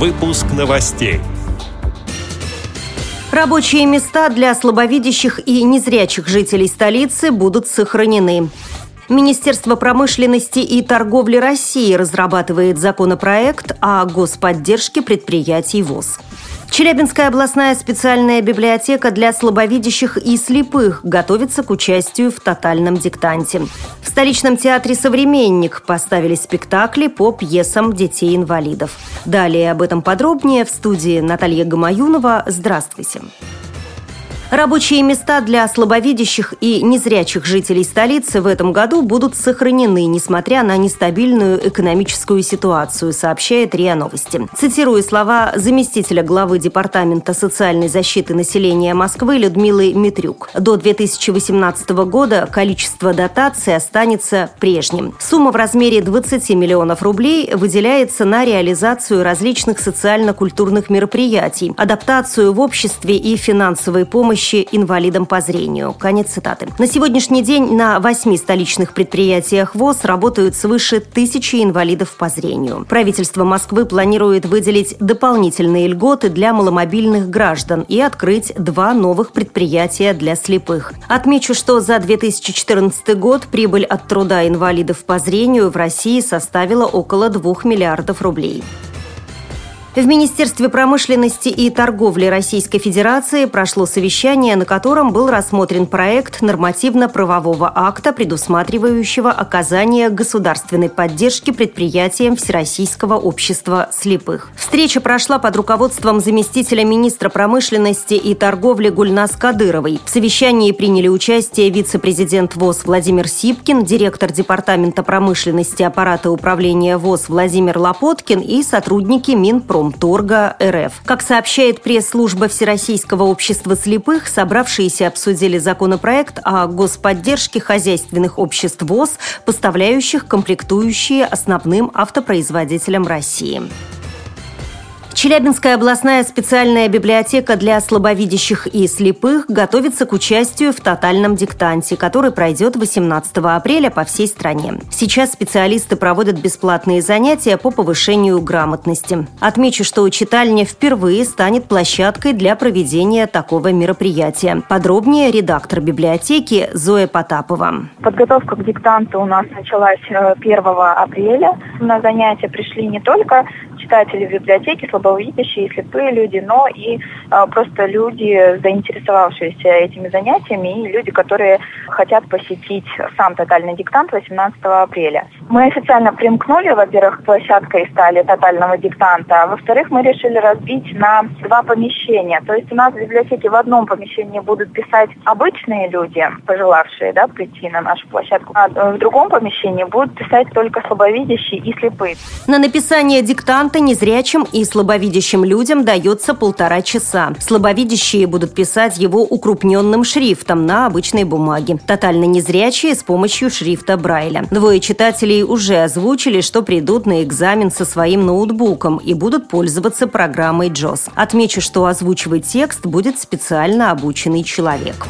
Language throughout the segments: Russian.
Выпуск новостей. Рабочие места для слабовидящих и незрячих жителей столицы будут сохранены. Министерство промышленности и торговли России разрабатывает законопроект о господдержке предприятий ВОЗ. Челябинская областная специальная библиотека для слабовидящих и слепых готовится к участию в тотальном диктанте. В столичном театре «Современник» поставили спектакли по пьесам детей-инвалидов. Далее об этом подробнее в студии Наталья Гамаюнова. Здравствуйте. Рабочие места для слабовидящих и незрячих жителей столицы в этом году будут сохранены, несмотря на нестабильную экономическую ситуацию, сообщает РИА Новости. Цитирую слова заместителя главы Департамента социальной защиты населения Москвы Людмилы Митрюк. До 2018 года количество дотаций останется прежним. Сумма в размере 20 миллионов рублей выделяется на реализацию различных социально-культурных мероприятий, адаптацию в обществе и финансовой помощи помощи инвалидам по зрению. Конец цитаты. На сегодняшний день на восьми столичных предприятиях ВОЗ работают свыше тысячи инвалидов по зрению. Правительство Москвы планирует выделить дополнительные льготы для маломобильных граждан и открыть два новых предприятия для слепых. Отмечу, что за 2014 год прибыль от труда инвалидов по зрению в России составила около 2 миллиардов рублей. В Министерстве промышленности и торговли Российской Федерации прошло совещание, на котором был рассмотрен проект нормативно-правового акта, предусматривающего оказание государственной поддержки предприятиям Всероссийского общества слепых. Встреча прошла под руководством заместителя министра промышленности и торговли Гульнас Кадыровой. В совещании приняли участие вице-президент ВОЗ Владимир Сипкин, директор Департамента промышленности аппарата управления ВОЗ Владимир Лопоткин и сотрудники Минпро Промторга РФ. Как сообщает пресс-служба Всероссийского общества слепых, собравшиеся обсудили законопроект о господдержке хозяйственных обществ ВОЗ, поставляющих комплектующие основным автопроизводителям России. Челябинская областная специальная библиотека для слабовидящих и слепых готовится к участию в тотальном диктанте, который пройдет 18 апреля по всей стране. Сейчас специалисты проводят бесплатные занятия по повышению грамотности. Отмечу, что читальня впервые станет площадкой для проведения такого мероприятия. Подробнее редактор библиотеки Зоя Потапова. Подготовка к диктанту у нас началась 1 э, апреля. На занятия пришли не только читатели в библиотеке, слабовидящие и слепые люди, но и а, просто люди, заинтересовавшиеся этими занятиями, и люди, которые хотят посетить сам тотальный диктант 18 апреля. Мы официально примкнули, во-первых, площадкой стали тотального диктанта, а во-вторых, мы решили разбить на два помещения. То есть у нас в библиотеке в одном помещении будут писать обычные люди, пожелавшие да, прийти на нашу площадку, а в другом помещении будут писать только слабовидящие и слепые. На написание диктанта незрячим и слабовидящим людям дается полтора часа. Слабовидящие будут писать его укрупненным шрифтом на обычной бумаге. Тотально незрячие с помощью шрифта Брайля. Двое читателей уже озвучили, что придут на экзамен со своим ноутбуком и будут пользоваться программой JOS. Отмечу, что озвучивать текст будет специально обученный человек.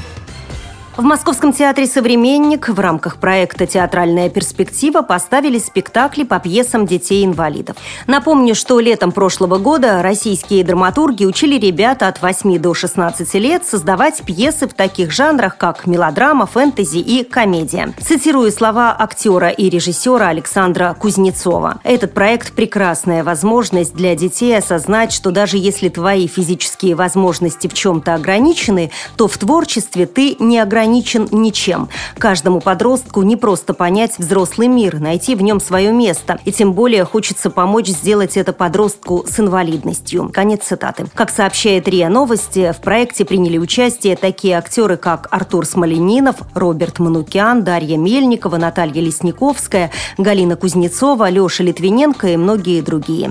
В Московском театре «Современник» в рамках проекта «Театральная перспектива» поставили спектакли по пьесам детей-инвалидов. Напомню, что летом прошлого года российские драматурги учили ребят от 8 до 16 лет создавать пьесы в таких жанрах, как мелодрама, фэнтези и комедия. Цитирую слова актера и режиссера Александра Кузнецова. Этот проект – прекрасная возможность для детей осознать, что даже если твои физические возможности в чем-то ограничены, то в творчестве ты не ограничен ограничен ничем. Каждому подростку не просто понять взрослый мир, найти в нем свое место. И тем более хочется помочь сделать это подростку с инвалидностью. Конец цитаты. Как сообщает РИА Новости, в проекте приняли участие такие актеры, как Артур Смоленинов, Роберт Манукян, Дарья Мельникова, Наталья Лесниковская, Галина Кузнецова, Леша Литвиненко и многие другие.